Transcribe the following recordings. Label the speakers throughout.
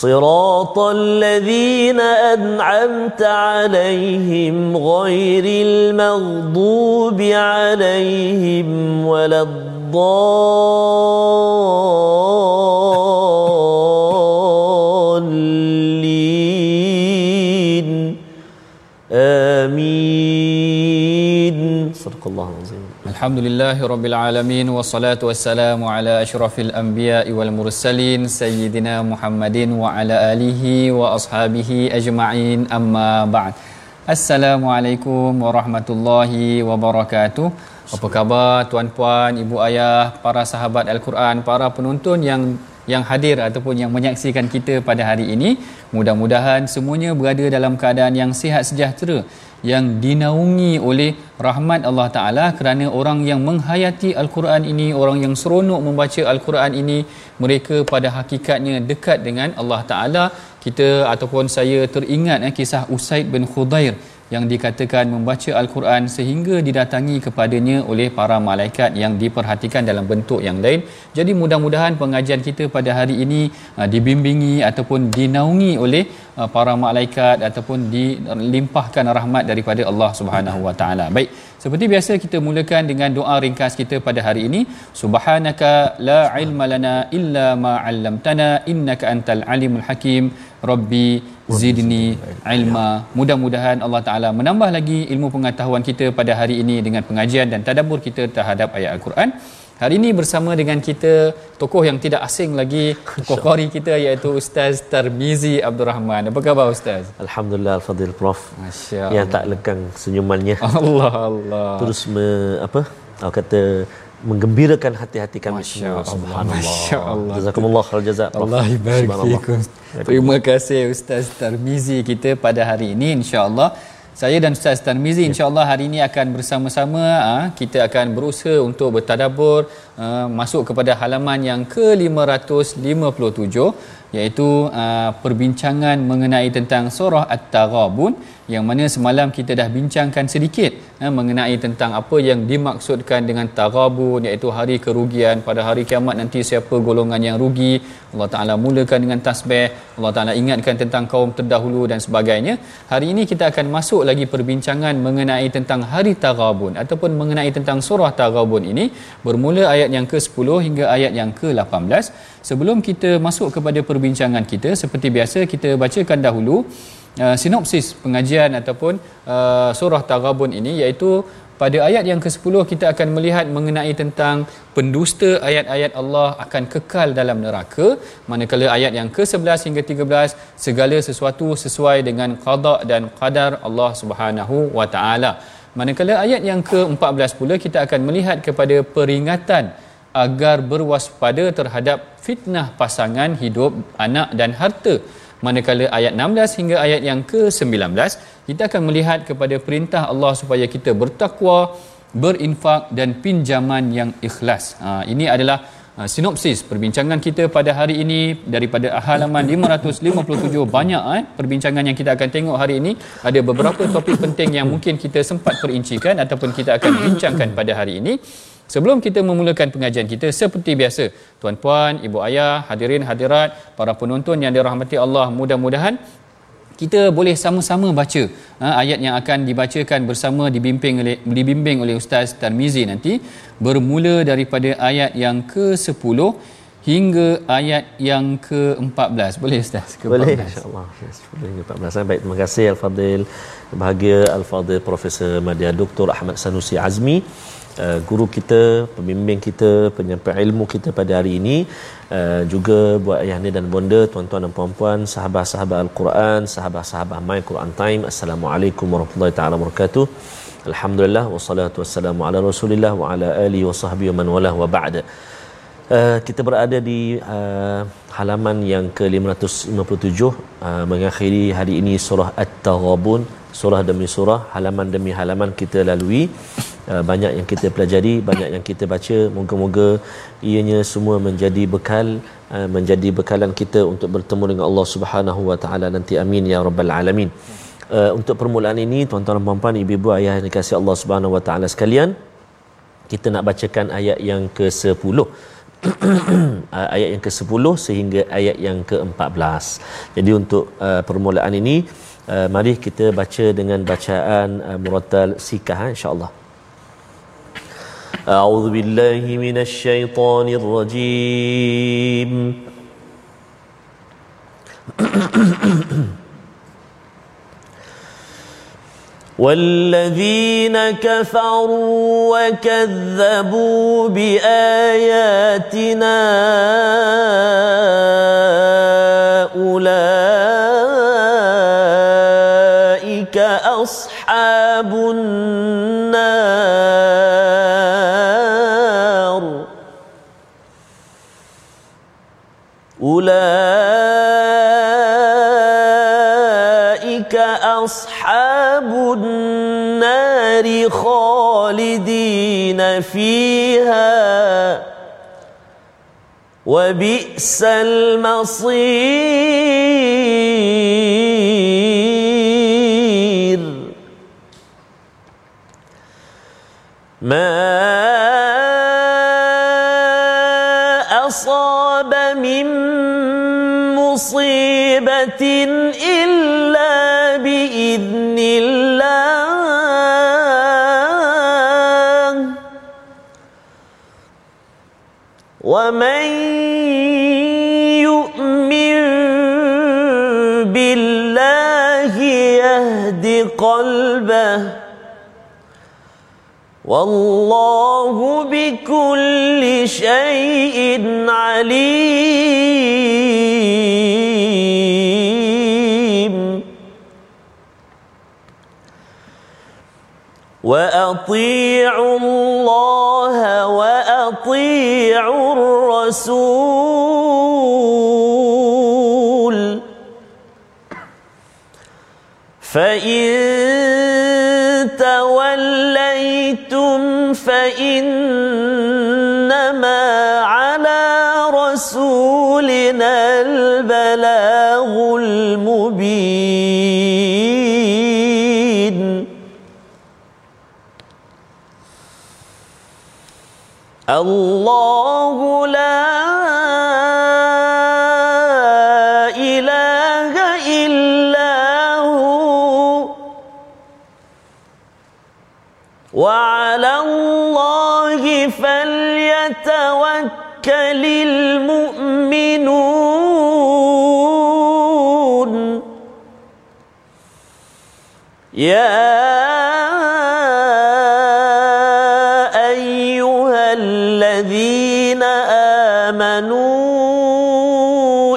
Speaker 1: صراط الذين أنعمت عليهم غير المغضوب عليهم ولا الضالين. آمين. صدق الله
Speaker 2: Alhamdulillahirabbil alamin wassalatu wassalamu ala asyrafil anbiya'i wal mursalin sayyidina Muhammadin wa ala alihi wa ashabihi ajma'in amma ba'd. Assalamualaikum warahmatullahi wabarakatuh. Apa khabar tuan-puan, ibu ayah, para sahabat Al-Quran, para penonton yang yang hadir ataupun yang menyaksikan kita pada hari ini. Mudah-mudahan semuanya berada dalam keadaan yang sihat sejahtera yang dinaungi oleh rahmat Allah Taala kerana orang yang menghayati al-Quran ini orang yang seronok membaca al-Quran ini mereka pada hakikatnya dekat dengan Allah Taala. Kita ataupun saya teringat eh, kisah Usaid bin Khudair yang dikatakan membaca al-Quran sehingga didatangi kepadanya oleh para malaikat yang diperhatikan dalam bentuk yang lain. Jadi mudah-mudahan pengajian kita pada hari ini uh, dibimbingi ataupun dinaungi oleh uh, para malaikat ataupun dilimpahkan rahmat daripada Allah Subhanahu Wa Taala. Baik, seperti biasa kita mulakan dengan doa ringkas kita pada hari ini. Subhanaka la ilma lana illa ma 'allamtana innaka antal alimul hakim. Rabbi zidni ilma. Mudah-mudahan Allah Taala menambah lagi ilmu pengetahuan kita pada hari ini dengan pengajian dan tadabbur kita terhadap ayat Al-Quran. Hari ini bersama dengan kita tokoh yang tidak asing lagi tokoh qari kita iaitu Ustaz Tarmizi Abdul Rahman. Apa khabar Ustaz?
Speaker 1: Alhamdulillah Al-Fadhil Prof
Speaker 2: Masya
Speaker 1: yang tak lekang senyumannya
Speaker 2: Allah Allah.
Speaker 1: terus me, apa Aku kata menggembirakan hati-hati kami
Speaker 2: Masya
Speaker 1: semua.
Speaker 2: Allah.
Speaker 1: Subhanallah.
Speaker 2: Masya Allah.
Speaker 1: Jazakumullah khairal jazak. Prof.
Speaker 2: Allah ibarik fikum. Terima kasih Ustaz Tarmizi kita pada hari ini insya-Allah. Saya dan Ustaz Tarmizi insya-Allah hari ini akan bersama-sama ah, kita akan berusaha untuk bertadabbur ah, masuk kepada halaman yang ke-557 iaitu ah, perbincangan mengenai tentang surah At-Taghabun yang mana semalam kita dah bincangkan sedikit eh, mengenai tentang apa yang dimaksudkan dengan taghabun iaitu hari kerugian. Pada hari kiamat nanti siapa golongan yang rugi? Allah Taala mulakan dengan tasbih. Allah Taala ingatkan tentang kaum terdahulu dan sebagainya. Hari ini kita akan masuk lagi perbincangan mengenai tentang hari taghabun ataupun mengenai tentang surah taghabun ini. Bermula ayat yang ke-10 hingga ayat yang ke-18 sebelum kita masuk kepada perbincangan kita seperti biasa kita bacakan dahulu uh, sinopsis pengajian ataupun uh, surah Taghabun ini iaitu pada ayat yang ke-10 kita akan melihat mengenai tentang pendusta ayat-ayat Allah akan kekal dalam neraka. Manakala ayat yang ke-11 hingga 13 segala sesuatu sesuai dengan qada dan qadar Allah Subhanahu wa taala. Manakala ayat yang ke-14 pula kita akan melihat kepada peringatan agar berwaspada terhadap fitnah pasangan hidup anak dan harta manakala ayat 16 hingga ayat yang ke-19 kita akan melihat kepada perintah Allah supaya kita bertakwa berinfak dan pinjaman yang ikhlas. Ha, ini adalah uh, sinopsis perbincangan kita pada hari ini daripada halaman 557 banyak eh perbincangan yang kita akan tengok hari ini. Ada beberapa topik penting yang mungkin kita sempat perincikan ataupun kita akan bincangkan pada hari ini Sebelum kita memulakan pengajian kita seperti biasa, tuan-puan, ibu ayah, hadirin hadirat, para penonton yang dirahmati Allah, mudah-mudahan kita boleh sama-sama baca ha, ayat yang akan dibacakan bersama dibimbing oleh dibimbing oleh Ustaz Tarmizi nanti bermula daripada ayat yang ke-10 hingga ayat yang ke-14. Boleh Ustaz? Ke-14.
Speaker 1: Boleh insya-Allah. Hingga 14. Baik, terima kasih Al-Fadil. Bahagia Al-Fadil Profesor Madya Dr. Ahmad Sanusi Azmi uh, guru kita, pembimbing kita, penyampai ilmu kita pada hari ini uh, juga buat ayah ni dan bonda, tuan-tuan dan puan-puan, sahabat-sahabat Al-Quran, sahabat-sahabat My Quran Time. Assalamualaikum warahmatullahi taala wabarakatuh. Alhamdulillah wassalatu wassalamu ala Rasulillah wa ala alihi wa sahbihi wa man walah wa ba'da. Uh, kita berada di uh, halaman yang ke-557 uh, mengakhiri hari ini surah At-Taghabun surah demi surah halaman demi halaman kita lalui. Uh, banyak yang kita pelajari banyak yang kita baca. Moga-moga ianya semua menjadi bekal uh, menjadi bekalan kita untuk bertemu dengan Allah Subhanahu wa taala nanti. Amin ya rabbal alamin. Uh, untuk permulaan ini tuan-tuan dan puan-puan ibu-ibu ayah yang dikasihi Allah Subhanahu wa taala sekalian kita nak bacakan ayat yang ke-10 ayat yang ke-10 sehingga ayat yang ke-14. Jadi untuk uh, permulaan ini uh, mari kita baca dengan bacaan uh, murattal sikah ha, insya-Allah. أعوذ بالله من الشيطان الرجيم والذين كفروا وكذبوا باياتنا اولئك اصحاب النار. أولئك أصحاب النار خالدين فيها. وبئس المصير. ما أصاب من مصيبة إلا بإذن الله ومن يؤمن بالله يهد قلبه والله بكل شيء عليم. وأطيعوا الله وأطيعوا الرسول. فإن فانما على رسولنا البلاغ المبين. الله لا الله فليتوكل المؤمنون. يا أيها الذين آمنوا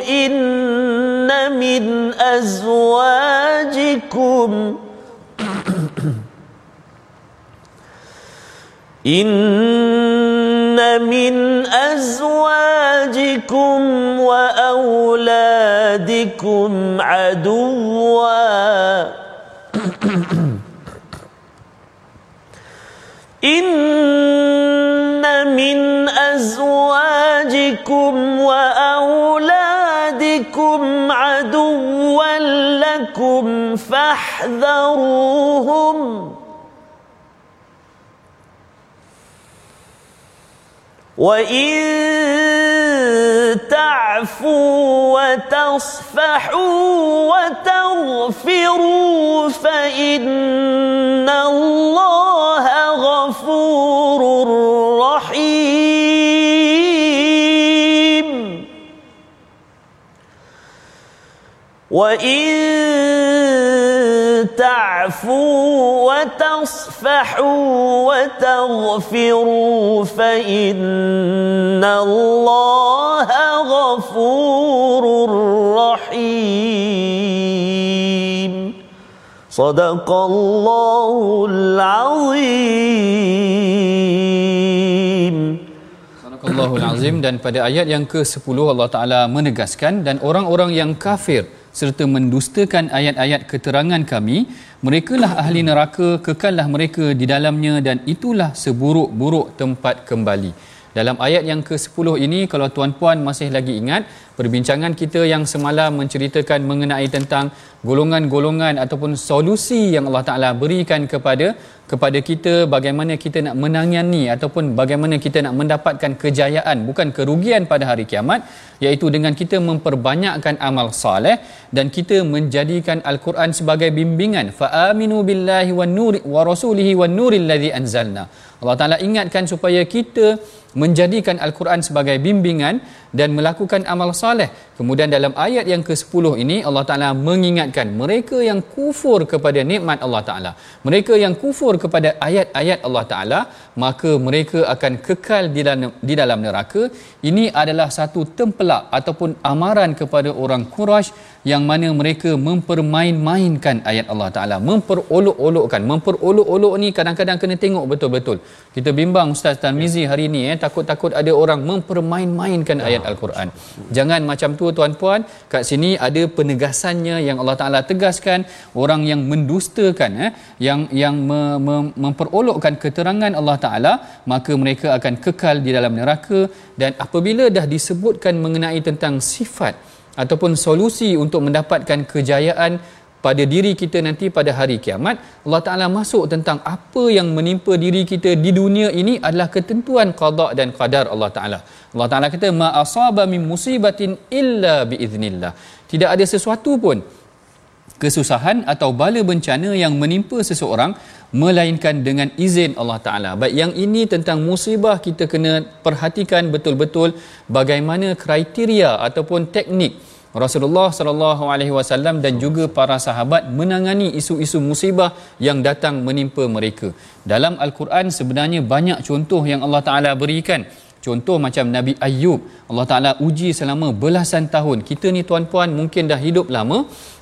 Speaker 1: إن من أزواجكم إن من أزواجكم وأولادكم عدوا إن من أزواجكم وأولادكم عدوا لكم فاحذروهم وإن تعفوا وتصفحوا وتغفروا فإن الله غفور رحيم. وإن تعفوا تعفوا وتصفحوا وتغفروا فإن الله غفور رحيم صدق الله العظيم
Speaker 2: Allahul Azim dan pada ayat yang ke-10 Allah Taala menegaskan dan orang-orang yang kafir serta mendustakan ayat-ayat keterangan kami merekalah ahli neraka kekallah mereka di dalamnya dan itulah seburuk-buruk tempat kembali. Dalam ayat yang ke-10 ini kalau tuan-puan masih lagi ingat perbincangan kita yang semalam menceritakan mengenai tentang golongan-golongan ataupun solusi yang Allah Taala berikan kepada kepada kita bagaimana kita nak menangani ataupun bagaimana kita nak mendapatkan kejayaan bukan kerugian pada hari kiamat iaitu dengan kita memperbanyakkan amal soleh dan kita menjadikan al-Quran sebagai bimbingan. Fa aminu billahi wan nuri wa rasulihi wan nuril ladzi anzalna. Allah Taala ingatkan supaya kita menjadikan al-Quran sebagai bimbingan dan melakukan amal soleh. Kemudian dalam ayat yang ke-10 ini Allah Taala mengingatkan mereka yang kufur kepada nikmat Allah Taala, mereka yang kufur kepada ayat-ayat Allah Taala, maka mereka akan kekal di dalam di dalam neraka. Ini adalah satu tempelak ataupun amaran kepada orang Quraisy yang mana mereka mempermain-mainkan ayat Allah Taala, memperolok-olokkan. Memperolok-olok ni kadang-kadang kena tengok betul-betul. Kita bimbang Ustaz Tarmizi hari ini eh takut-takut ada orang mempermain-mainkan ayat Al-Quran. Jangan macam tu tuan-puan, kat sini ada penegasannya yang Allah Taala tegaskan orang yang mendustakan eh yang yang me, me, memperolokkan keterangan Allah Taala, maka mereka akan kekal di dalam neraka dan apabila dah disebutkan mengenai tentang sifat ataupun solusi untuk mendapatkan kejayaan pada diri kita nanti pada hari kiamat Allah Taala masuk tentang apa yang menimpa diri kita di dunia ini adalah ketentuan qada dan qadar Allah Taala. Allah Taala kata ma asaba min musibatin illa biiznillah. Tidak ada sesuatu pun kesusahan atau bala bencana yang menimpa seseorang melainkan dengan izin Allah Taala. Baik yang ini tentang musibah kita kena perhatikan betul-betul bagaimana kriteria ataupun teknik Rasulullah sallallahu alaihi wasallam dan juga para sahabat menangani isu-isu musibah yang datang menimpa mereka. Dalam al-Quran sebenarnya banyak contoh yang Allah Taala berikan. Contoh macam Nabi Ayub, Allah Taala uji selama belasan tahun. Kita ni tuan-puan mungkin dah hidup lama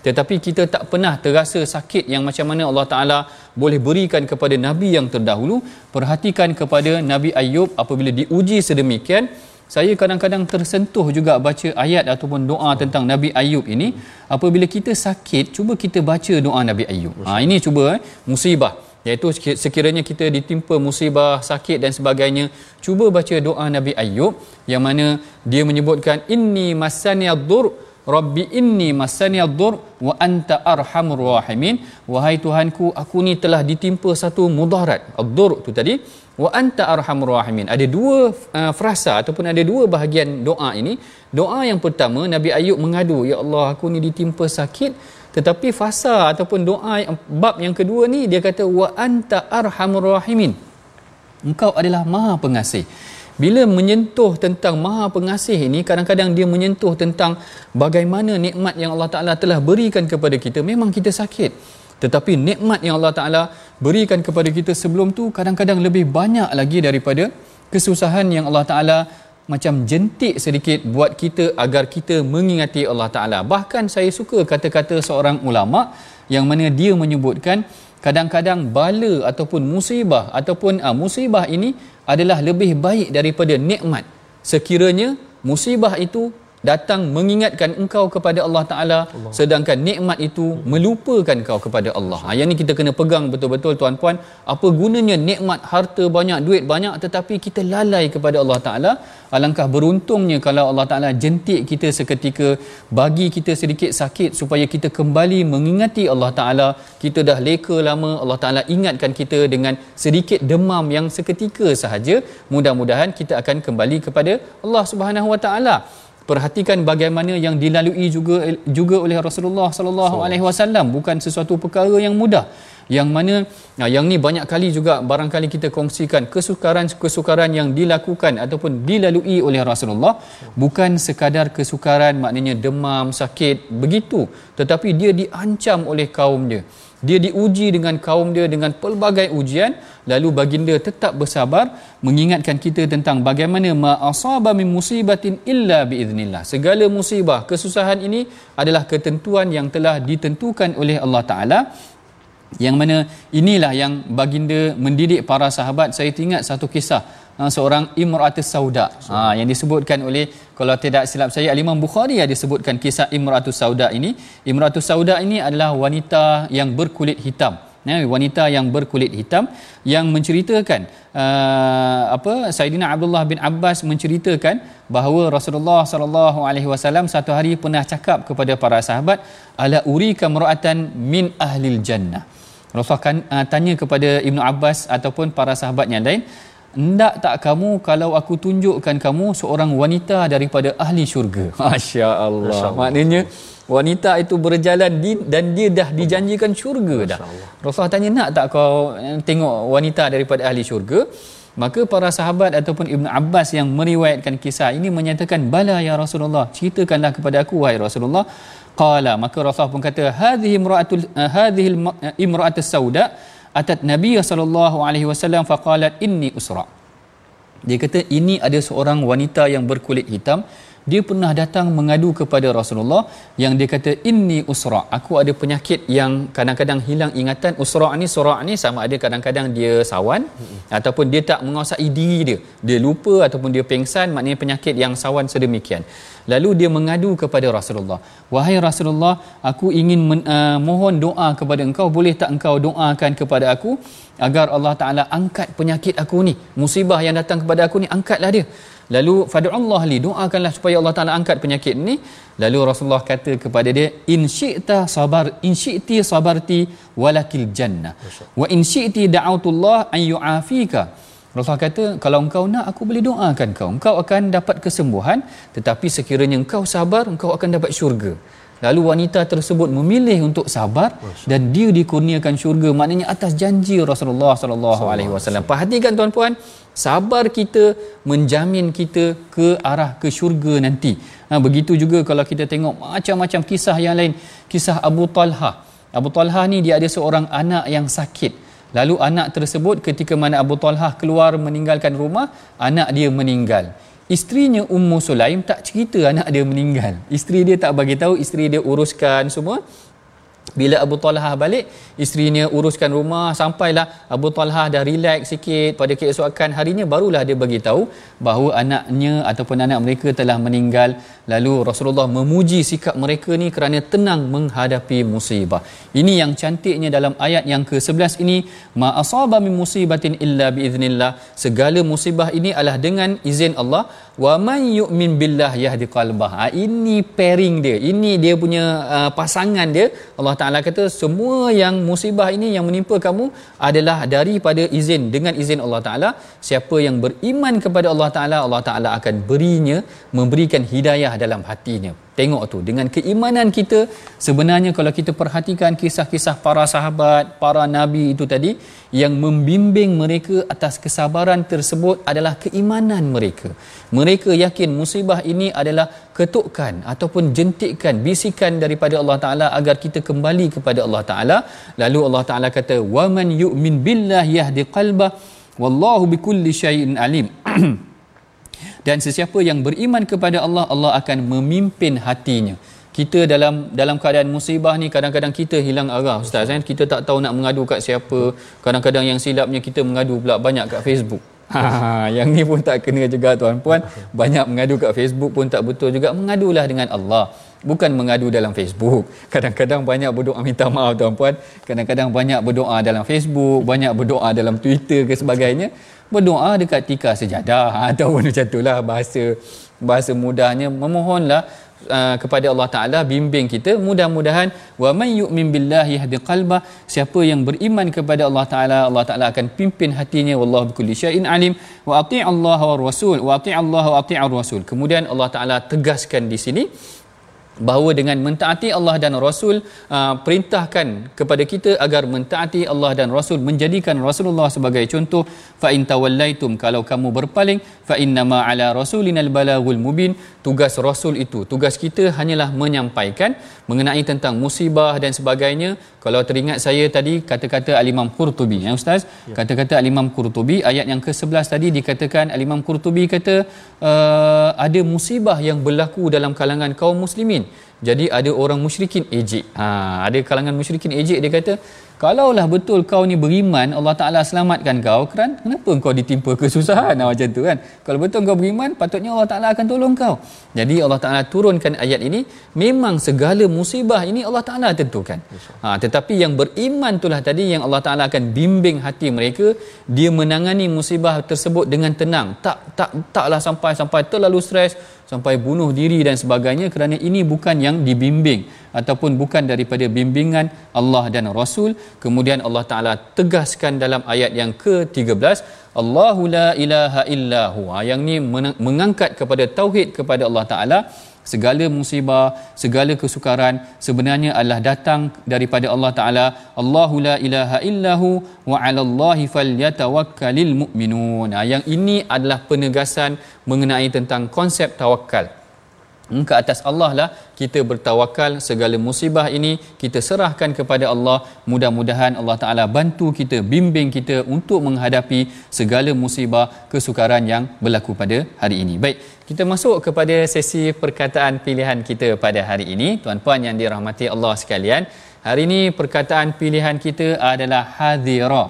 Speaker 2: tetapi kita tak pernah terasa sakit yang macam mana Allah Taala boleh berikan kepada nabi yang terdahulu. Perhatikan kepada Nabi Ayub apabila diuji sedemikian, saya kadang-kadang tersentuh juga baca ayat ataupun doa tentang Nabi Ayub ini apabila kita sakit cuba kita baca doa Nabi Ayub ha ini cuba eh, musibah iaitu sekiranya kita ditimpa musibah sakit dan sebagainya cuba baca doa Nabi Ayub yang mana dia menyebutkan inni masaniyad-dur Rabbi inni masaniyad-dur wa anta arhamur rahimin. Wahai Tuhanku aku ni telah ditimpa satu mudarat ad-dur tu tadi wa anta arhamur rahimin. Ada dua uh, frasa ataupun ada dua bahagian doa ini. Doa yang pertama Nabi Ayub mengadu ya Allah aku ni ditimpa sakit tetapi fasa ataupun doa bab yang kedua ni dia kata wa anta arhamur rahimin. Engkau adalah maha pengasih. Bila menyentuh tentang maha pengasih ini kadang-kadang dia menyentuh tentang bagaimana nikmat yang Allah Taala telah berikan kepada kita memang kita sakit. Tetapi nikmat yang Allah Taala berikan kepada kita sebelum tu kadang-kadang lebih banyak lagi daripada kesusahan yang Allah Taala macam jentik sedikit buat kita agar kita mengingati Allah Taala. Bahkan saya suka kata-kata seorang ulama yang mana dia menyebutkan kadang-kadang bala ataupun musibah ataupun uh, musibah ini adalah lebih baik daripada nikmat. Sekiranya musibah itu datang mengingatkan engkau kepada Allah Taala sedangkan nikmat itu melupakan kau kepada Allah. Ha yang ni kita kena pegang betul-betul tuan-puan, apa gunanya nikmat harta banyak, duit banyak tetapi kita lalai kepada Allah Taala? Alangkah beruntungnya kalau Allah Taala jentik kita seketika, bagi kita sedikit sakit supaya kita kembali mengingati Allah Taala. Kita dah leka lama, Allah Taala ingatkan kita dengan sedikit demam yang seketika sahaja. Mudah-mudahan kita akan kembali kepada Allah Subhanahu Wa Taala perhatikan bagaimana yang dilalui juga juga oleh Rasulullah sallallahu alaihi wasallam. Bukan sesuatu perkara yang mudah. Yang mana nah, yang ni banyak kali juga barangkali kita kongsikan kesukaran-kesukaran yang dilakukan ataupun dilalui oleh Rasulullah bukan sekadar kesukaran maknanya demam sakit begitu. Tetapi dia diancam oleh kaum dia dia diuji dengan kaum dia dengan pelbagai ujian. Lalu baginda tetap bersabar mengingatkan kita tentang bagaimana ma asaba min musibatin illa biiznillah. Segala musibah kesusahan ini adalah ketentuan yang telah ditentukan oleh Allah taala. Yang mana inilah yang baginda mendidik para sahabat. Saya ingat satu kisah ha, seorang imratus sauda. Ha, yang disebutkan oleh kalau tidak silap saya Al-Imam Bukhari ada sebutkan kisah imratus sauda ini. Imratus sauda ini adalah wanita yang berkulit hitam. Ya, wanita yang berkulit hitam yang menceritakan uh, apa Saidina Abdullah bin Abbas menceritakan bahawa Rasulullah sallallahu alaihi wasallam satu hari pernah cakap kepada para sahabat ala urika mar'atan min ahlil jannah. Rasulullah kan, uh, tanya kepada Ibnu Abbas ataupun para sahabat yang lain Hendak tak kamu kalau aku tunjukkan kamu seorang wanita daripada ahli syurga? Masya Allah. Masya Allah. Maknanya wanita itu berjalan di, dan dia dah dijanjikan syurga dah. Rasulullah tanya nak tak kau eh, tengok wanita daripada ahli syurga? Maka para sahabat ataupun Ibn Abbas yang meriwayatkan kisah ini menyatakan bala ya Rasulullah ceritakanlah kepada aku wahai Rasulullah qala maka Rasulullah pun kata hadhihi imra'atul uh, hadhihi imra'atus sauda atat Nabi sallallahu alaihi wasallam faqalat inni usra. Dia kata ini ada seorang wanita yang berkulit hitam dia pernah datang mengadu kepada Rasulullah yang dia kata inni usra. Aku ada penyakit yang kadang-kadang hilang ingatan. Usra ni sura ni sama ada kadang-kadang dia sawan hmm. ataupun dia tak menguasai diri dia. Dia lupa ataupun dia pengsan maknanya penyakit yang sawan sedemikian. Lalu dia mengadu kepada Rasulullah wahai Rasulullah aku ingin men, uh, mohon doa kepada engkau. Boleh tak engkau doakan kepada aku agar Allah Taala angkat penyakit aku ni? Musibah yang datang kepada aku ni angkatlah dia lalu Allah li doakanlah supaya Allah Taala angkat penyakit ni. Lalu Rasulullah kata kepada dia in syi'ta sabar in syi'ti sabarti walakil jannah. Wa in syi'ti da'autullah an yu'afika. Rasulullah kata kalau engkau nak aku boleh doakan kau. Engkau akan dapat kesembuhan tetapi sekiranya engkau sabar engkau akan dapat syurga. Lalu wanita tersebut memilih untuk sabar dan dia dikurniakan syurga maknanya atas janji Rasulullah sallallahu alaihi wasallam. Perhatikan tuan-puan, sabar kita menjamin kita ke arah ke syurga nanti. Ha, begitu juga kalau kita tengok macam-macam kisah yang lain, kisah Abu Talha. Abu Talha ni dia ada seorang anak yang sakit. Lalu anak tersebut ketika mana Abu Talha keluar meninggalkan rumah, anak dia meninggal. Isterinya Ummu Sulaim tak cerita anak dia meninggal. Isteri dia tak bagi tahu, isteri dia uruskan semua bila Abu Talha balik isterinya uruskan rumah sampailah Abu Talha dah relax sikit pada keesokan harinya barulah dia bagi tahu bahawa anaknya ataupun anak mereka telah meninggal. Lalu Rasulullah memuji sikap mereka ni kerana tenang menghadapi musibah. Ini yang cantiknya dalam ayat yang ke-11 ini ma asaba min musibatin illa biiznillah segala musibah ini adalah dengan izin Allah wa man yu'min billah yahdi qalbah. Ha, ini pairing dia. Ini dia punya uh, pasangan dia. Allah Taala kata semua yang musibah ini yang menimpa kamu adalah daripada izin. Dengan izin Allah Taala siapa yang beriman kepada Allah Taala Allah Taala akan berinya memberikan hidayah dalam hatinya Tengok tu dengan keimanan kita sebenarnya kalau kita perhatikan kisah-kisah para sahabat, para nabi itu tadi yang membimbing mereka atas kesabaran tersebut adalah keimanan mereka. Mereka yakin musibah ini adalah ketukan ataupun jentikan bisikan daripada Allah Taala agar kita kembali kepada Allah Taala. Lalu Allah Taala kata, "Wa man yu'min billahi yahdi qalbah wallahu bikulli syai'in alim." dan sesiapa yang beriman kepada Allah Allah akan memimpin hatinya. Kita dalam dalam keadaan musibah ni kadang-kadang kita hilang arah ustaz. Kan? Kita tak tahu nak mengadu kat siapa. Kadang-kadang yang silapnya kita mengadu pula banyak kat Facebook. Ha yang ni pun tak kena juga tuan puan banyak mengadu kat Facebook pun tak betul juga. Mengadulah dengan Allah. Bukan mengadu dalam Facebook. Kadang-kadang banyak berdoa minta maaf tuan puan kadang-kadang banyak berdoa dalam Facebook banyak berdoa dalam Twitter ke sebagainya berdoa dekat tika sejadah. Ha, ataupun macam itulah bahasa bahasa mudahnya. Memohonlah uh, kepada Allah Taala bimbing kita. Mudah-mudahan wa may yu'min billahi yahdi qalba siapa yang beriman kepada Allah Taala Allah Taala akan pimpin hatinya. Wallahu bikulli syai'in alim. Wa ati' Allah wa rasul. Wa ati' Allah wa ati' rasul. Kemudian Allah Taala tegaskan di sini bahawa dengan mentaati Allah dan Rasul uh, perintahkan kepada kita agar mentaati Allah dan Rasul menjadikan Rasulullah sebagai contoh fa in tawallaitum kalau kamu berpaling fa innama ala rasulinal balagul mubin tugas rasul itu. Tugas kita hanyalah menyampaikan mengenai tentang musibah dan sebagainya. Kalau teringat saya tadi kata-kata al-Imam Qurtubi ya ustaz? Ya. kata-kata al-Imam Qurtubi ayat yang ke-11 tadi dikatakan al-Imam Qurtubi kata uh, ada musibah yang berlaku dalam kalangan kaum muslimin. Jadi ada orang musyrikin ejek. Ha ada kalangan musyrikin ejek dia kata Kalaulah betul kau ni beriman, Allah Taala selamatkan kau, kan? Kenapa kau ditimpa kesusahan macam tu kan? Kalau betul kau beriman, patutnya Allah Taala akan tolong kau. Jadi Allah Taala turunkan ayat ini, memang segala musibah ini Allah Taala tentukan. Ha, tetapi yang beriman itulah tadi yang Allah Taala akan bimbing hati mereka, dia menangani musibah tersebut dengan tenang. Tak tak taklah sampai sampai terlalu stres, sampai bunuh diri dan sebagainya kerana ini bukan yang dibimbing ataupun bukan daripada bimbingan Allah dan Rasul. Kemudian Allah Taala tegaskan dalam ayat yang ke-13 Allahu la ilaha illa huwa. Yang ni mengangkat kepada tauhid kepada Allah Taala segala musibah segala kesukaran sebenarnya adalah datang daripada Allah taala. Allahu la ilaha illahu wa 'alallahi falyatawakkalul mu'minun. Yang ini adalah penegasan mengenai tentang konsep tawakal. Ke atas Allah lah kita bertawakal segala musibah ini. Kita serahkan kepada Allah. Mudah-mudahan Allah Taala bantu kita bimbing kita untuk menghadapi segala musibah kesukaran yang berlaku pada hari ini. Baik kita masuk kepada sesi perkataan pilihan kita pada hari ini. Tuan-puan yang dirahmati Allah sekalian hari ini perkataan pilihan kita adalah hadira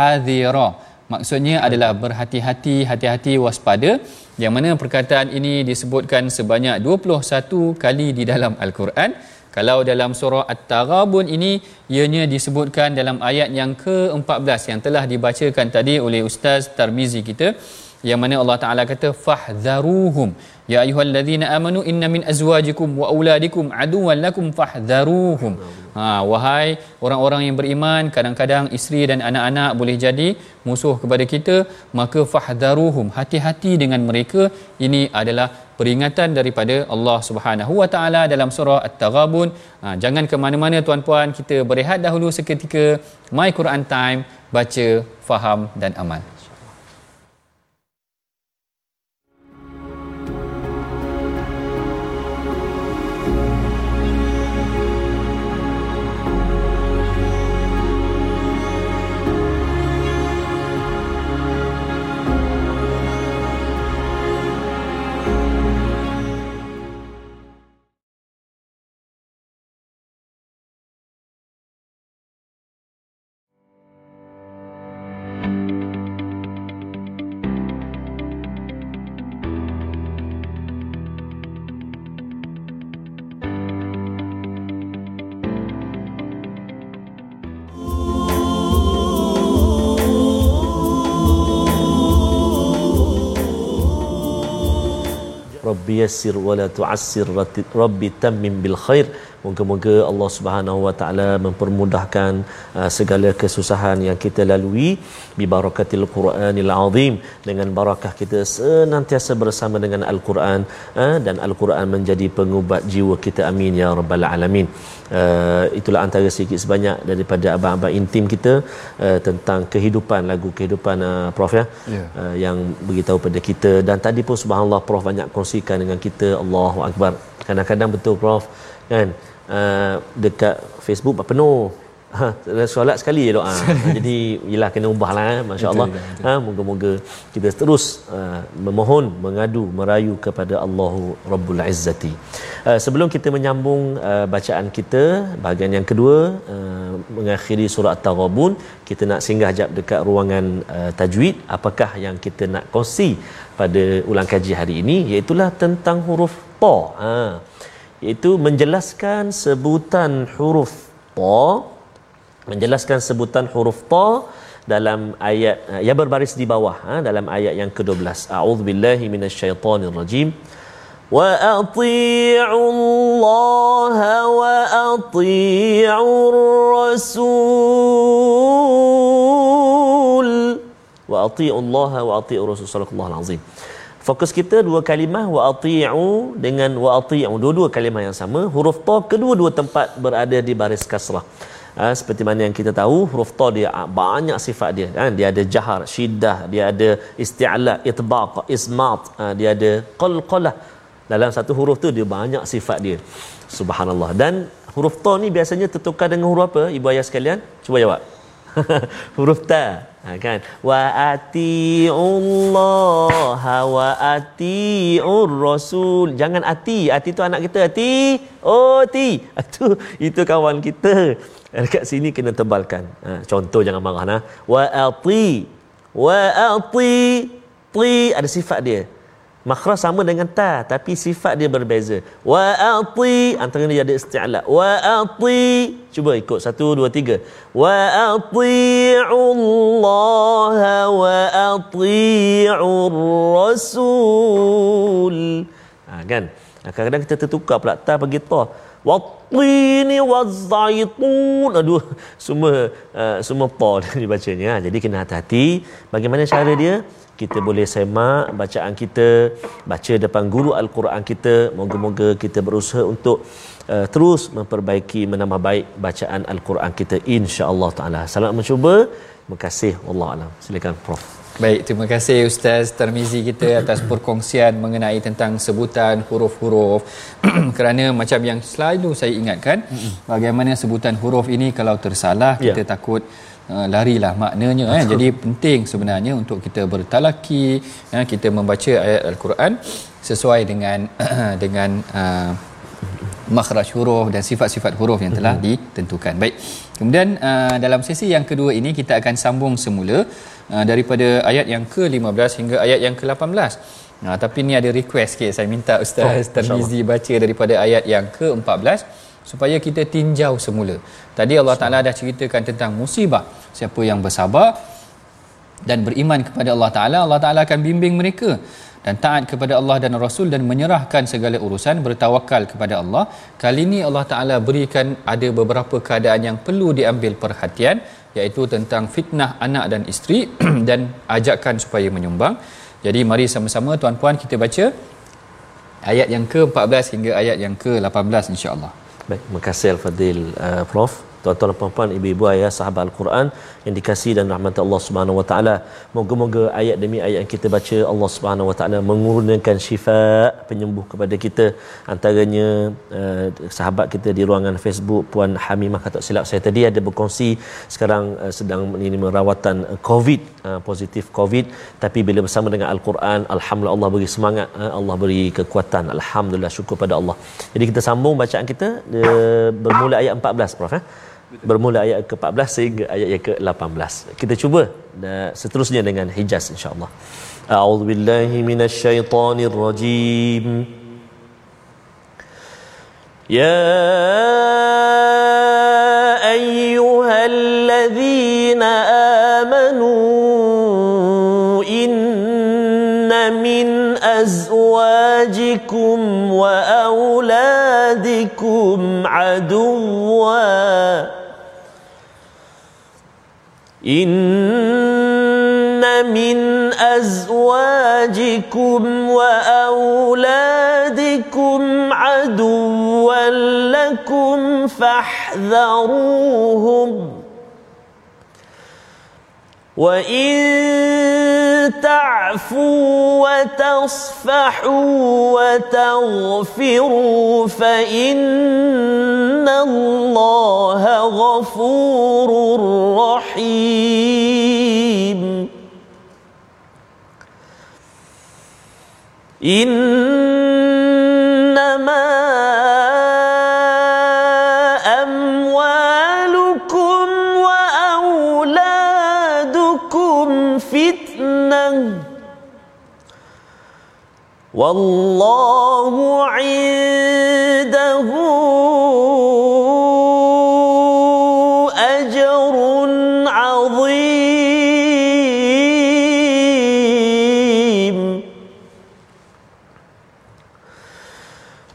Speaker 2: hadira maksudnya adalah berhati-hati hati-hati waspada. Yang mana perkataan ini disebutkan sebanyak 21 kali di dalam al-Quran. Kalau dalam surah At-Taghabun ini ianya disebutkan dalam ayat yang ke-14 yang telah dibacakan tadi oleh ustaz Tarmizi kita yang mana Allah Taala kata fahdharuhum ya ayyuhallazina amanu inna min azwajikum wa auladikum aduwwan lakum fahdharuhum ha wahai orang-orang yang beriman kadang-kadang isteri dan anak-anak boleh jadi musuh kepada kita maka fahdharuhum hati-hati dengan mereka. Ini adalah peringatan daripada Allah Subhanahu wa taala dalam surah at-taghabun. Ha, jangan ke mana-mana tuan-puan kita berehat dahulu seketika. My Quran time baca faham dan amal
Speaker 1: rabbi yassir wa la tu'assir rabbi tammim bil khair moga-moga Allah Subhanahu wa taala mempermudahkan uh, segala kesusahan yang kita lalui. Bi barakatil Quranil azim. Dengan barakah kita senantiasa bersama dengan al-Quran uh, dan al-Quran menjadi pengubat jiwa kita. Amin ya rabbal alamin. Uh, itulah antara sikit sebanyak daripada abang-abang intim kita uh, tentang kehidupan lagu kehidupan uh, prof ya. Yeah. uh, yang beritahu pada kita. Dan tadi pun subhanallah prof banyak kongsikan dengan kita. Allahu akbar. Kadang-kadang betul prof kan uh, dekat Facebook penuh. Ha solat sekali je doa jadi yalah kena ubahlah eh? masya-Allah. Ha moga-moga kita terus uh, memohon mengadu merayu kepada Allahu Rabbul Izzati. Uh, sebelum kita menyambung uh, bacaan kita bahagian yang kedua uh, mengakhiri surah at-taghabun kita nak singgah jap dekat ruangan uh, tajwid. Apakah yang kita nak kongsi pada ulang kaji hari ini? Iaitu tentang huruf ta. Ha iaitu menjelaskan sebutan huruf ta menjelaskan sebutan huruf ta dalam ayat yang berbaris di bawah ha, dalam ayat yang ke-12. A'udzubillahi minasyaitonirrajim. Wa ati'u Allah wa ati'u rasul wa ati'u Allah wa ati'u rasul sallallahu alaihi Fokus kita dua kalimah wa ati'u dengan wa ati'u. Dua-dua kalimah yang sama. Huruf ta kedua-dua tempat berada di baris kasrah. Ha, seperti mana yang kita tahu huruf ta dia ah, banyak sifat dia kan? Dia ada jahar syiddah dia ada isti'la itbaq ismat ha, dia ada qalqalah. Dalam satu huruf tu dia banyak sifat dia. Subhanallah. Dan huruf ta ni biasanya tertukar dengan huruf apa? Ibu ayah sekalian cuba jawab huruf ta. Ha, kan? Wa atiullaha wa atiur rasul. Jangan ati. Ati tu anak kita. Ati oh ti itu itu kawan kita. Dekat sini kena tebalkan. Ha, contoh jangan marah nah. Wa ati. Wa ati. Ti ada sifat dia makhraj sama dengan ta tapi sifat dia berbeza. Wa ati antara dia ada isti'la. Wa ati cuba ikut. Satu dua tiga. Wa ati'ullaha wa ati'ur rasul ha, kan? Kadang-kadang kita tertukar pula. Ta bagi ta wattini wazzaitun. Aduh semua uh, semua ta dibacanya ha, jadi kena hati-hati bagaimana cara dia. Kita boleh semak bacaan kita baca depan guru al-Quran kita. Moga-moga kita berusaha untuk uh, terus memperbaiki menambah baik bacaan al-Quran kita. insya-Allah taala. Selamat mencuba. Terima kasih. Allah alam. Silakan prof
Speaker 2: Baik, terima kasih Ustaz Tarmizi kita atas perkongsian mengenai tentang sebutan huruf-huruf. Kerana macam yang selalu saya ingatkan, bagaimana sebutan huruf ini kalau tersalah, kita
Speaker 1: Ya.
Speaker 2: takut uh, larilah maknanya. Eh. Jadi penting sebenarnya untuk kita bertalaki, eh, kita membaca ayat Al-Quran sesuai dengan dengan uh, makhraj huruf dan sifat-sifat huruf yang telah ditentukan. Baik. Kemudian uh, dalam sesi yang kedua ini kita akan sambung semula uh, daripada ayat yang ke-15 hingga ayat yang ke-18. Nah, tapi ni ada request sikit saya minta Ustaz
Speaker 1: Oh,
Speaker 2: oh, Tarmizi baca daripada ayat yang ke-14 supaya kita tinjau semula. Tadi Allah Taala dah ceritakan tentang musibah. Siapa yang bersabar dan beriman kepada Allah Taala, Allah Taala akan bimbing mereka dan taat kepada Allah dan Rasul dan menyerahkan segala urusan bertawakal kepada Allah. Kali ini Allah Taala berikan ada beberapa keadaan yang perlu diambil perhatian iaitu tentang fitnah anak dan isteri dan ajakan supaya menyumbang. Jadi mari sama-sama tuan-puan kita baca ayat yang ke-14 hingga ayat yang ke-18 insya-Allah.
Speaker 1: Baik, terima kasih Al-Fadil uh, Prof. Tuan-tuan dan puan-puan, ibu-ibu ayah, sahabat Al-Quran yang dikasihi dan rahmat Allah Subhanahu Wa Taala. Moga-moga ayat demi ayat yang kita baca Allah Subhanahu Wa Taala mengurniakan syifa penyembuh kepada kita. Antaranya uh, sahabat kita di ruangan Facebook Puan Hamimah kata silap saya tadi ada berkongsi sekarang uh, sedang menerima rawatan uh, COVID uh, positif COVID tapi bila bersama dengan Al-Quran alhamdulillah Allah beri semangat uh, Allah beri kekuatan alhamdulillah syukur pada Allah. Jadi kita sambung bacaan kita uh, bermula ayat 14 Prof eh bermula ayat ke-14 sehingga ayat yang ke-18. Kita cuba seterusnya dengan Hijaz insya-Allah. A'udzu billahi minasyaitonir rajim. Ya ayyuhalladzina amanu inna min azwajikum wa auladikum aduwwan إن من أزواجكم وأولادكم عدوا لكم فاحذروهم. وإن تعفوا وتصفحوا وتغفروا فإن الله غفور رحيم إنما والله عنده أجر عظيم.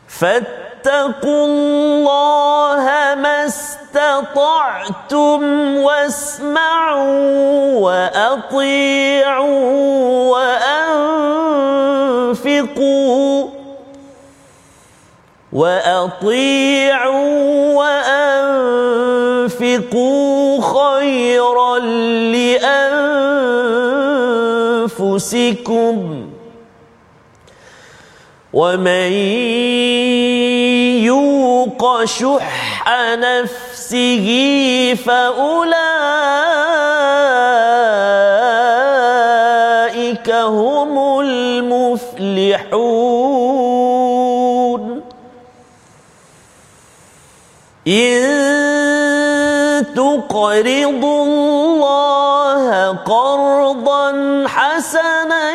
Speaker 1: فاتقوا الله ما استطعتم واسمعوا وأطيعوا وأطيعوا وأنفقوا خيرا لأنفسكم. ومن يوق شح نفسه فأولئك هم المفلحون. إن تقرضوا الله قرضا حسنا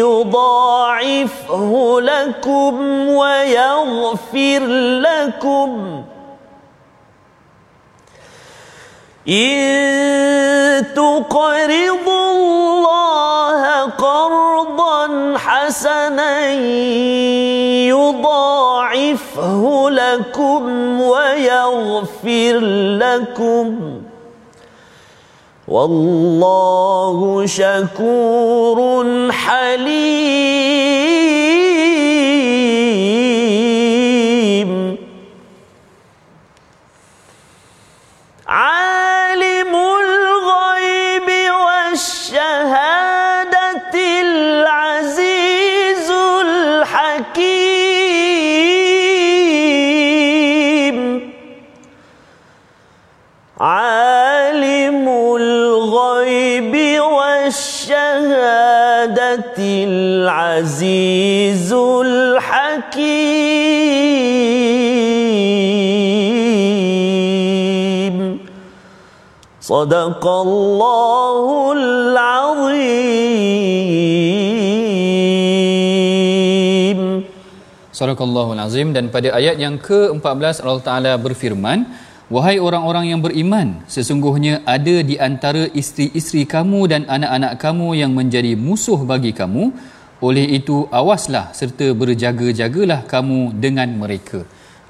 Speaker 1: يضاعفه لكم ويغفر لكم. إن تقرضوا الله قرضا حسنا يضاعفه لكم ويغفر لكم. والله شكور حليم. عالم الغيب والشهادة. والشهادة العزيز الحكيم صدق الله العظيم
Speaker 2: Sadaqallahul Azim dan pada ayat yang ke-14 Allah Taala berfirman Wahai orang-orang yang beriman sesungguhnya ada di antara isteri-isteri kamu dan anak-anak kamu yang menjadi musuh bagi kamu. Oleh itu awaslah serta berjaga-jagalah kamu dengan mereka.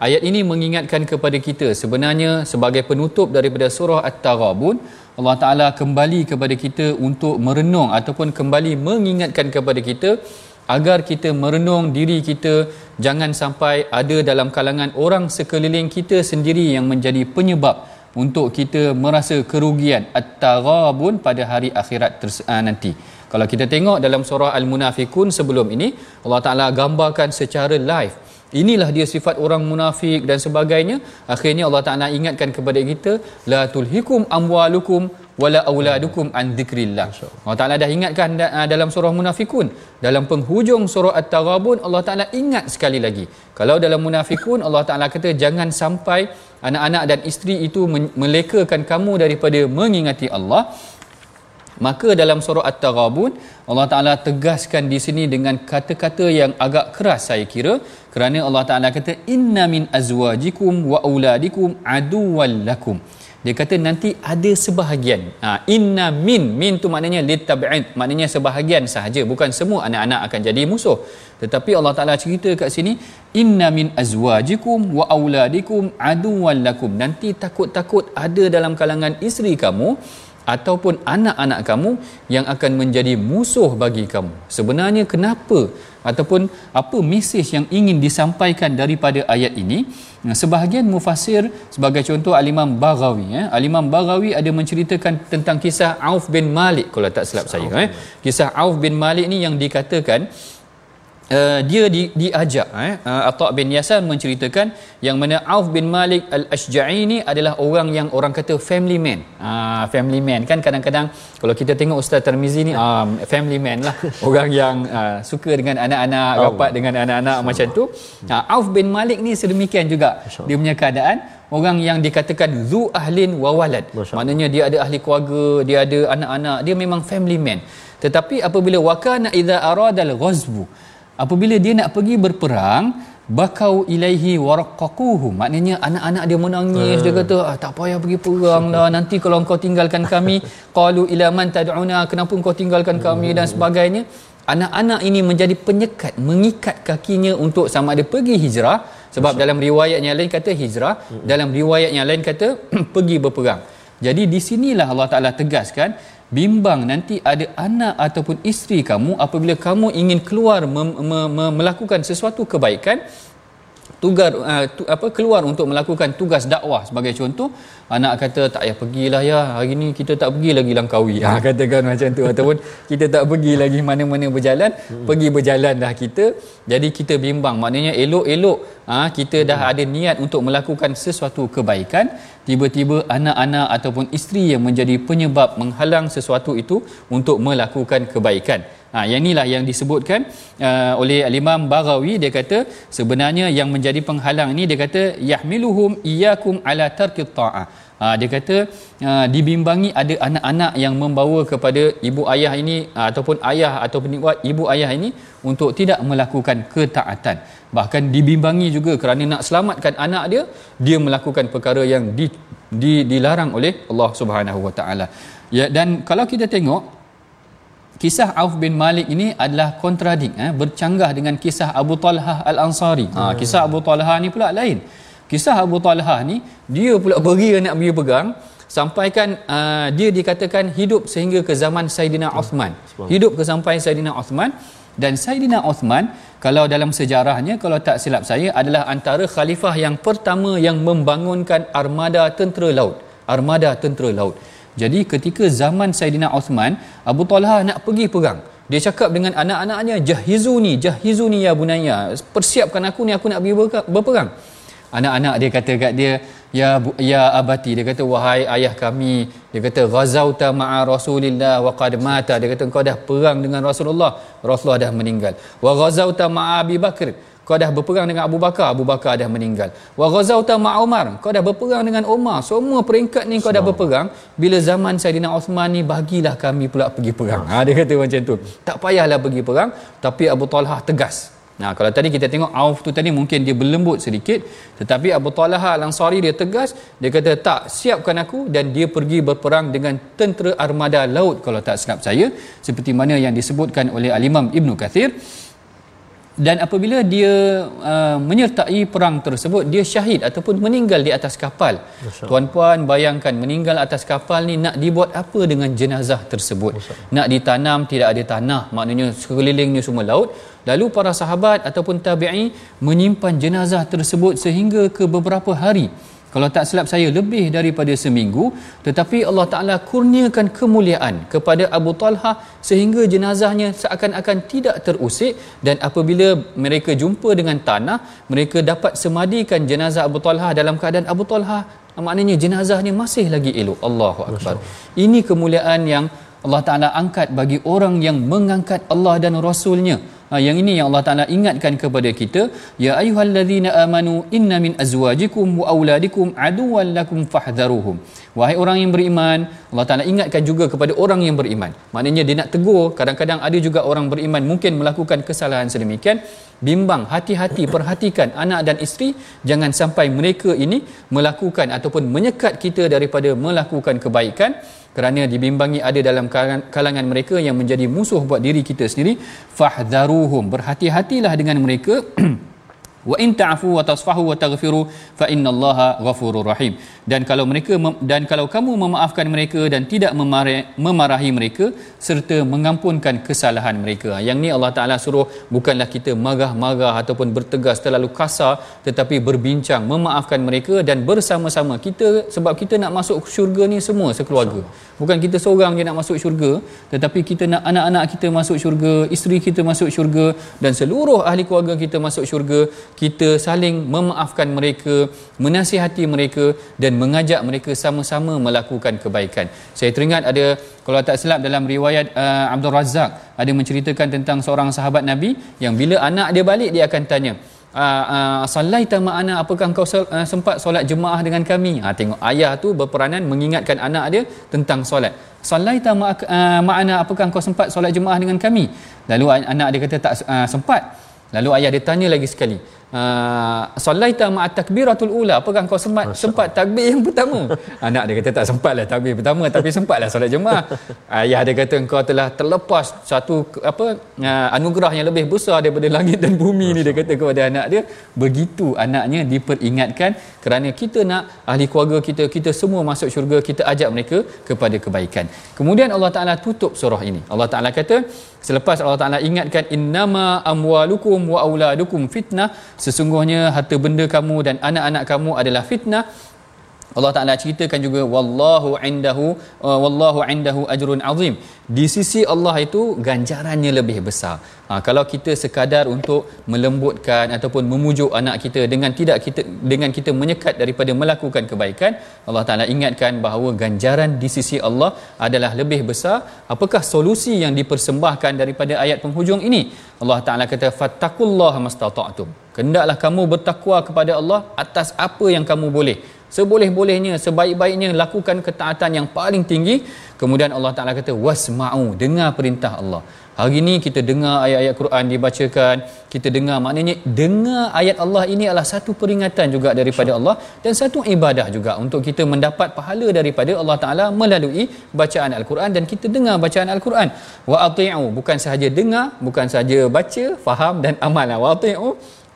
Speaker 2: Ayat ini mengingatkan kepada kita sebenarnya sebagai penutup daripada surah At-Taghabun Allah Taala kembali kepada kita untuk merenung ataupun kembali mengingatkan kepada kita agar kita merenung diri kita jangan sampai ada dalam kalangan orang sekeliling kita sendiri yang menjadi penyebab untuk kita merasa kerugian at-taghabun pada hari akhirat ters- uh, nanti. Kalau kita tengok dalam surah Al-Munafikun sebelum ini Allah Taala gambarkan secara live Inilah dia sifat orang munafik dan sebagainya. Akhirnya Allah Taala ingatkan kepada kita la tulhikum amwalukum wala auladukum an dzikrillah. Allah Taala dah ingatkan da- dalam surah Munafikun. Dalam penghujung surah At-Taghabun Allah Taala ingat sekali lagi. Kalau dalam Munafikun Allah Taala kata jangan sampai anak-anak dan isteri itu melekakan kamu daripada mengingati Allah. Maka dalam surah At-Taghabun Allah Taala tegaskan di sini dengan kata-kata yang agak keras saya kira kerana Allah Taala kata inna min azwajikum wa auladikum aduwwal lakum. Dia kata nanti ada sebahagian. Ha, inna min min tu maknanya litab'id, maknanya sebahagian sahaja bukan semua anak-anak akan jadi musuh. Tetapi Allah Taala cerita kat sini inna min azwajikum wa auladikum aduwwal lakum. Nanti takut-takut ada dalam kalangan isteri kamu ataupun anak-anak kamu yang akan menjadi musuh bagi kamu. Sebenarnya kenapa ataupun apa mesej yang ingin disampaikan daripada ayat ini? Sebahagian mufassir sebagai contoh Al-Imam Baghawi ya. Al-Imam Baghawi ada menceritakan tentang kisah Auf bin Malik kalau tak silap saya eh. Kisah Auf bin Malik ni yang dikatakan Uh, dia di, diajak eh uh, Atta bin Yasar menceritakan yang mana Auf bin Malik Al-Ashja'i ni adalah orang yang orang kata family man. Ah uh, family man kan kadang-kadang kalau kita tengok Ustaz Tarmizi ni um, family man lah. orang yang uh, suka dengan anak-anak,
Speaker 1: Allah.
Speaker 2: rapat dengan anak-anak macam tu. Uh, Auf bin Malik ni sedemikian juga dia punya keadaan orang yang dikatakan zu ahlin wa walad.
Speaker 1: Masya.
Speaker 2: Maknanya dia ada ahli keluarga, dia ada anak-anak, dia memang family man. Tetapi apabila wakana idza aradal ghazbu apabila dia nak pergi berperang bakau ilaihi waraqaquhu maknanya anak-anak dia menangis dia kata ah, tak payah pergi perang dah nanti kalau engkau tinggalkan kami qalu ila man tad'una kenapa engkau tinggalkan kami? Dan sebagainya. Anak-anak ini menjadi penyekat mengikat kakinya untuk sama ada pergi hijrah. Sebab dalam riwayat yang lain kata hijrah dalam riwayat yang lain kata pergi berperang. Jadi di sinilah Allah Taala tegaskan bimbang nanti ada anak ataupun isteri kamu apabila kamu ingin keluar mem- me- me- melakukan sesuatu kebaikan tugas uh, tu, apa keluar untuk melakukan tugas dakwah sebagai contoh anak kata tak payah pergilah ya. Hari ni kita tak pergi lagi Langkawi. Ha katakan macam tu. Ataupun kita tak pergi lagi mana-mana berjalan hmm. pergi berjalan dah kita. Jadi kita bimbang. Maknanya elok-elok ha, kita dah hmm. ada niat untuk melakukan sesuatu kebaikan tiba-tiba anak-anak ataupun isteri yang menjadi penyebab menghalang sesuatu itu untuk melakukan kebaikan Ha, yang inilah yang disebutkan uh, oleh Al-Imam Baghawi dia kata sebenarnya yang menjadi penghalang ini dia kata yahmiluhum iyyakum ala tarki ta'ah. Ha, dia kata uh, dibimbangi ada anak-anak yang membawa kepada ibu ayah ini uh, ataupun ayah ataupun ibu ayah ini untuk tidak melakukan ketaatan. Bahkan dibimbangi juga kerana nak selamatkan anak dia, dia melakukan perkara yang di, di, dilarang oleh Allah Subhanahu Wa Taala. Ya dan kalau kita tengok kisah Auf bin Malik ini adalah kontradik eh, bercanggah dengan kisah Abu Talha Al-Ansari. Ha, kisah Abu Talha ni pula lain. Kisah Abu Talha ni dia pula beri nak bagi pegang sampaikan uh, dia dikatakan hidup sehingga ke zaman Saidina Uthman. Hidup ke sampai Saidina Uthman dan Saidina Uthman kalau dalam sejarahnya kalau tak silap saya adalah antara khalifah yang pertama yang membangunkan armada tentera laut. Armada tentera laut. Jadi ketika zaman Saidina Uthman, Abu Talha nak pergi perang. Dia cakap dengan anak-anaknya, "Jahizuni, jahizuni ya bunaya. Persiapkan aku ni aku nak pergi berperang." Anak-anak dia kata kat dia, "Ya ya abati." Dia kata, "Wahai ayah kami." Dia kata, "Ghazauta ma'a Rasulillah wa qad mata." Dia kata, "Engkau dah perang dengan Rasulullah, Rasulullah dah meninggal." "Wa ghazauta ma'a Abi Bakr." Kau dah berperang dengan Abu Bakar Abu Bakar dah meninggal. Wa ghazauta ma Umar kau dah berperang dengan Umar semua peringkat ni kau dah berperang. Bila zaman Saidina Uthman ni bagilah kami pula pergi perang. Ha dia kata macam tu. Tak payahlah pergi perang tapi Abu Talha tegas. Nah, kalau tadi kita tengok Auf tu tadi mungkin dia berlembut sedikit, tetapi Abu Talha Al-Ansari dia tegas, dia kata tak, siapkan aku. Dan dia pergi berperang dengan tentera armada laut kalau tak silap saya, seperti mana yang disebutkan oleh Al-Imam Ibn Kathir dan apabila dia uh, menyertai perang tersebut dia syahid ataupun meninggal di atas kapal. Tuan-puan bayangkan meninggal atas kapal ni nak dibuat apa dengan jenazah tersebut? Nak ditanam tidak ada tanah. Maknanya sekelilingnya semua laut. Lalu para sahabat ataupun tabi'i menyimpan jenazah tersebut sehingga ke beberapa hari kalau tak silap saya lebih daripada seminggu tetapi Allah Taala kurniakan kemuliaan kepada Abu Talha sehingga jenazahnya seakan-akan tidak terusik dan apabila mereka jumpa dengan tanah mereka dapat semadikan jenazah Abu Talha dalam keadaan Abu Talha maknanya jenazahnya masih lagi elok. Allahu akbar. Ini kemuliaan yang Allah Taala angkat bagi orang yang mengangkat Allah dan rasulnya yang ini yang Allah Taala ingatkan kepada kita, ya ayyuhallazina amanu inna min azwajikum wa auladikum aduwwan lakum fahdharuhum. Wahai orang yang beriman, Allah Taala ingatkan juga kepada orang yang beriman. Maknanya dia nak tegur, kadang-kadang ada juga orang beriman mungkin melakukan kesalahan sedemikian, bimbang, hati-hati perhatikan anak dan isteri. Jangan sampai mereka ini melakukan ataupun menyekat kita daripada melakukan kebaikan. Kerana dibimbangi ada dalam kalangan mereka yang menjadi musuh buat diri kita sendiri. Fahdharuhum berhati-hatilah dengan mereka wa in ta'fu wa tasfahu wa taghfiru fa innallaha ghafurur rahim. Dan kalau mereka dan kalau kamu memaafkan mereka dan tidak memarahi, memarahi mereka serta mengampunkan kesalahan mereka. Yang ni Allah Taala suruh bukanlah kita marah-marah ataupun bertegas terlalu kasar tetapi berbincang memaafkan mereka dan bersama-sama kita sebab kita nak masuk syurga ni semua sekeluarga. Bukan kita seorang je nak masuk syurga tetapi kita nak anak-anak kita masuk syurga isteri kita masuk syurga dan seluruh ahli keluarga kita masuk syurga kita saling memaafkan mereka menasihati mereka dan mengajak mereka sama-sama melakukan kebaikan. Saya teringat ada kalau tak silap dalam riwayat uh, Abdul Razak ada menceritakan tentang seorang sahabat Nabi yang bila anak dia balik dia akan tanya uh, uh, sallaita ma'ana apakah engkau uh, sempat solat jemaah dengan kami? Ha tengok ayah tu berperanan mengingatkan anak dia tentang solat. Sallaita ma'ana apakah engkau sempat solat jemaah dengan kami? Lalu anak dia kata tak sempat. Lalu ayah dia tanya lagi sekali Ah, sallaita ma takbiratul ula. Apakah kau sempat sempat takbir yang pertama? Anak dia kata tak sempatlah takbir pertama tapi sempatlah solat jemaah ayah dia kata engkau telah terlepas satu apa uh, anugerah yang lebih besar daripada langit dan bumi ni dia kata kepada anak dia. Begitu anaknya diperingatkan kerana kita nak ahli keluarga kita kita semua masuk syurga kita ajak mereka kepada kebaikan. Kemudian Allah Taala tutup surah ini. Allah Taala kata Selepas Allah Taala ingatkan innama amwalukum wa auladukum fitnah, sesungguhnya harta benda kamu dan anak-anak kamu adalah fitnah. Allah Taala ceritakan juga wallahu indahu uh, wallahu indahu ajrun azim. Di sisi Allah itu ganjarannya lebih besar. Ha, kalau kita sekadar untuk melembutkan ataupun memujuk anak kita dengan tidak kita dengan kita menyekat daripada melakukan kebaikan, Allah Taala ingatkan bahawa ganjaran di sisi Allah adalah lebih besar. Apakah solusi yang dipersembahkan daripada ayat penghujung ini? Allah Taala kata fattaqullaha mastata'tum. Hendaklah kamu bertakwa kepada Allah atas apa yang kamu boleh seboleh-bolehnya sebaik-baiknya lakukan ketaatan yang paling tinggi. Kemudian Allah Taala kata wasma'u dengar perintah Allah. Hari ini kita dengar ayat-ayat Quran dibacakan. Kita dengar maknanya dengar ayat Allah ini adalah satu peringatan juga daripada Allah dan satu ibadah juga untuk kita mendapat pahala daripada Allah Taala melalui bacaan al-Quran dan kita dengar bacaan al-Quran. Wa ati'u bukan sahaja dengar bukan sahaja baca faham dan amal wa ati'u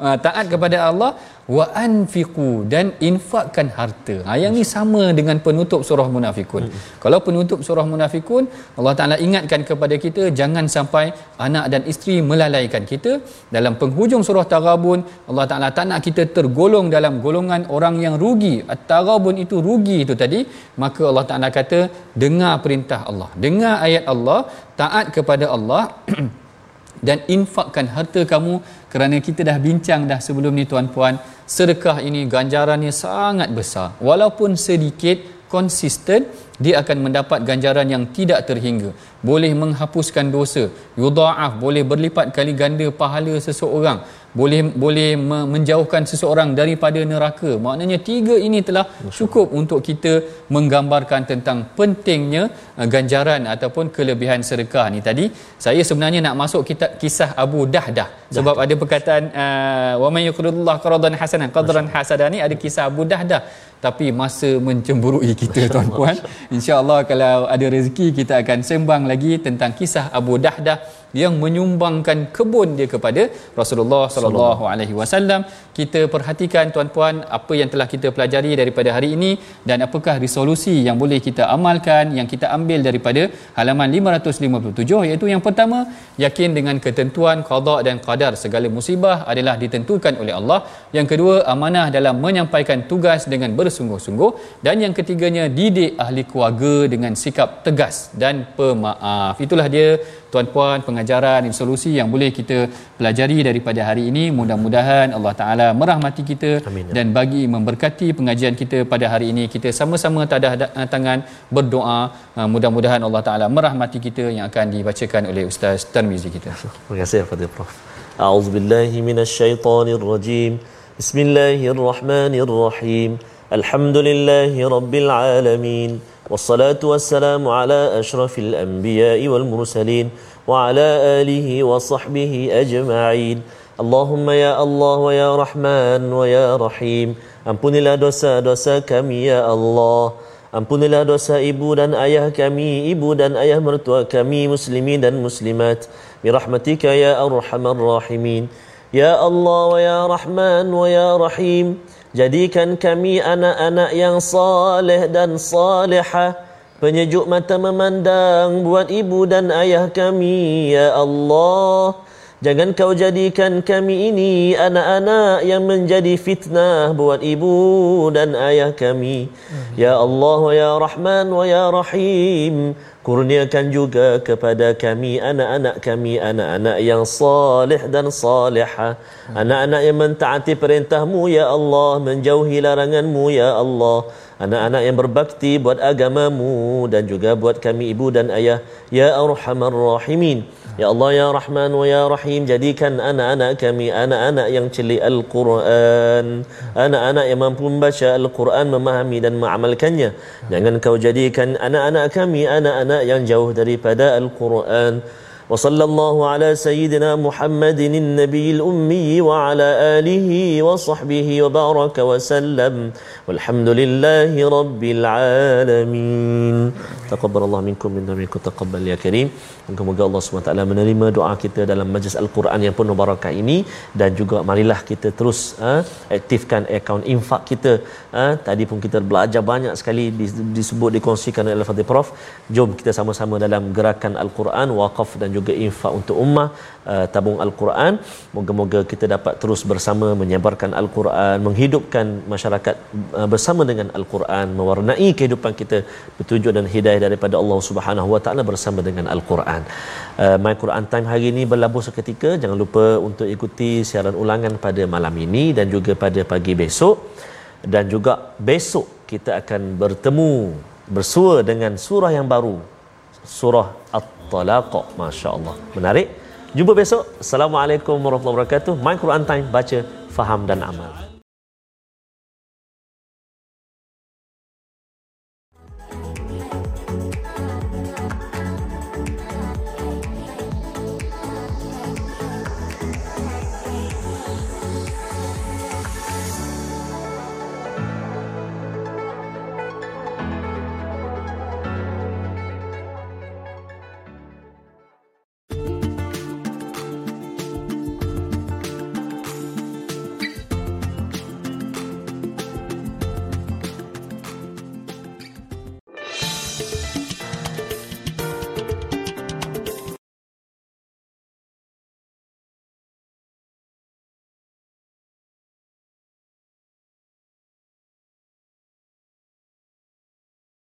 Speaker 2: uh, taat kepada Allah wa anfiqu dan infakkan harta. Ha yang ni sama dengan penutup surah munafikun. Hmm. Kalau penutup surah munafikun Allah Taala ingatkan kepada kita jangan sampai anak dan isteri melalaikan kita. Dalam penghujung surah Taghabun Allah Taala tak nak kita tergolong dalam golongan orang yang rugi. At-Taghabun itu rugi itu tadi, maka Allah Taala kata dengar perintah Allah. Dengar ayat Allah, taat kepada Allah dan infakkan harta kamu kerana kita dah bincang dah sebelum ni tuan-puan sedekah ini ganjarannya sangat besar. Walaupun sedikit konsisten dia akan mendapat ganjaran yang tidak terhingga. Boleh menghapuskan dosa. Yudha'af boleh berlipat kali ganda pahala seseorang. Boleh boleh menjauhkan seseorang daripada neraka. Maknanya tiga ini telah cukup untuk kita menggambarkan tentang pentingnya uh, ganjaran ataupun kelebihan sedekah ni tadi. Saya sebenarnya nak masuk kita kisah Abu Dahdah. Sebab ada perkataan uh, wa may yuqridullah qaradan hasanan. Qadran hasadan ni ada kisah Abu Dahdah tapi masa mencemburui kita tuan-puan insyaallah kalau ada rezeki kita akan sembang lagi tentang kisah Abu Dahdah yang menyumbangkan kebun dia kepada Rasulullah sallallahu alaihi wasallam. Kita perhatikan tuan-puan apa yang telah kita pelajari daripada hari ini dan apakah resolusi yang boleh kita amalkan yang kita ambil daripada halaman 557 iaitu yang pertama yakin dengan ketentuan qada dan qadar segala musibah adalah ditentukan oleh Allah. Yang kedua amanah dalam menyampaikan tugas dengan bersungguh-sungguh dan yang ketiganya didik ahli keluarga dengan sikap tegas dan pemaaf. Itulah dia tuan-puan pengajaran solusi yang boleh kita pelajari daripada hari ini. Mudah-mudahan Allah Taala merahmati kita Amin. Ya. dan bagi memberkati pengajian kita pada hari ini. Kita sama-sama tadah tangan berdoa. Uh, mudah-mudahan Allah Taala merahmati kita yang akan dibacakan oleh Ustaz Tarmizi kita.
Speaker 1: Terima kasih kepada Prof. A'udzubillahi minasyaitonirrajim. Bismillahirrahmanirrahim. Alhamdulillahi rabbil alamin والصلاة والسلام على أشرف الأنبياء والمرسلين وعلى آله وصحبه أجمعين اللهم يا الله ويا رحمن ويا رحيم Ampunilah dosa-dosa kami ya Allah Ampunilah dosa ibu dan ayah kami Ibu dan ayah mertua kami Muslimin dan muslimat Birahmatika ya arhamar rahimin Ya Allah wa ya Rahman wa ya Rahim Jadikan kami anak-anak yang saleh dan salihah Penyejuk mata memandang buat ibu dan ayah kami Ya Allah Jangan kau jadikan kami ini anak-anak yang menjadi fitnah buat ibu dan ayah kami. Ya Allah ya Rahman ya Rahim. Kurniakan juga kepada kami anak-anak kami anak-anak yang salih dan salihah. Anak-anak yang mentaati perintahmu ya Allah, menjauhi laranganmu ya Allah. Anak-anak yang berbakti buat agamamu dan juga buat kami ibu dan ayah. Ya Arhamar Rahimin. Ya Allah ya Rahman wa ya Rahim jadikan anak-anak kami anak-anak yang celik Al-Quran. Anak-anak yang mampu membaca Al-Quran memahami dan mengamalkannya. Jangan kau jadikan anak-anak kami anak-anak yang jauh daripada Al-Quran وصلى الله على سيدنا محمد النبي الأمي وعلى آله وصحبه وبارك وسلم والحمد لله رب العالمين تقبل الله منكم منا منكم تقبل يا كريم Moga-moga Allah SWT menerima doa kita dalam majlis Al-Quran yang penuh barakah ini dan juga marilah kita terus ha, aktifkan akaun infak kita. Ha, tadi pun kita belajar banyak sekali disebut dikongsikan oleh Al-Fatih Prof. Jom kita sama-sama dalam gerakan Al-Quran, wakaf dan juga infak untuk ummah uh, tabung al-Quran. Moga-moga kita dapat terus bersama menyebarkan al-Quran menghidupkan masyarakat uh, bersama dengan al-Quran mewarnai kehidupan kita petunjuk dan hidayah daripada Allah Subhanahu wa taala bersama dengan al-Quran. Uh, my Quran time hari ini berlabuh seketika. Jangan lupa untuk ikuti siaran ulangan pada malam ini dan juga pada pagi besok. Dan juga besok kita akan bertemu bersua dengan surah yang baru surah at-talaq. masya-Allah. Menarik. Jumpa besok. Assalamualaikum warahmatullahi wabarakatuh. My Quran time. Baca faham dan amal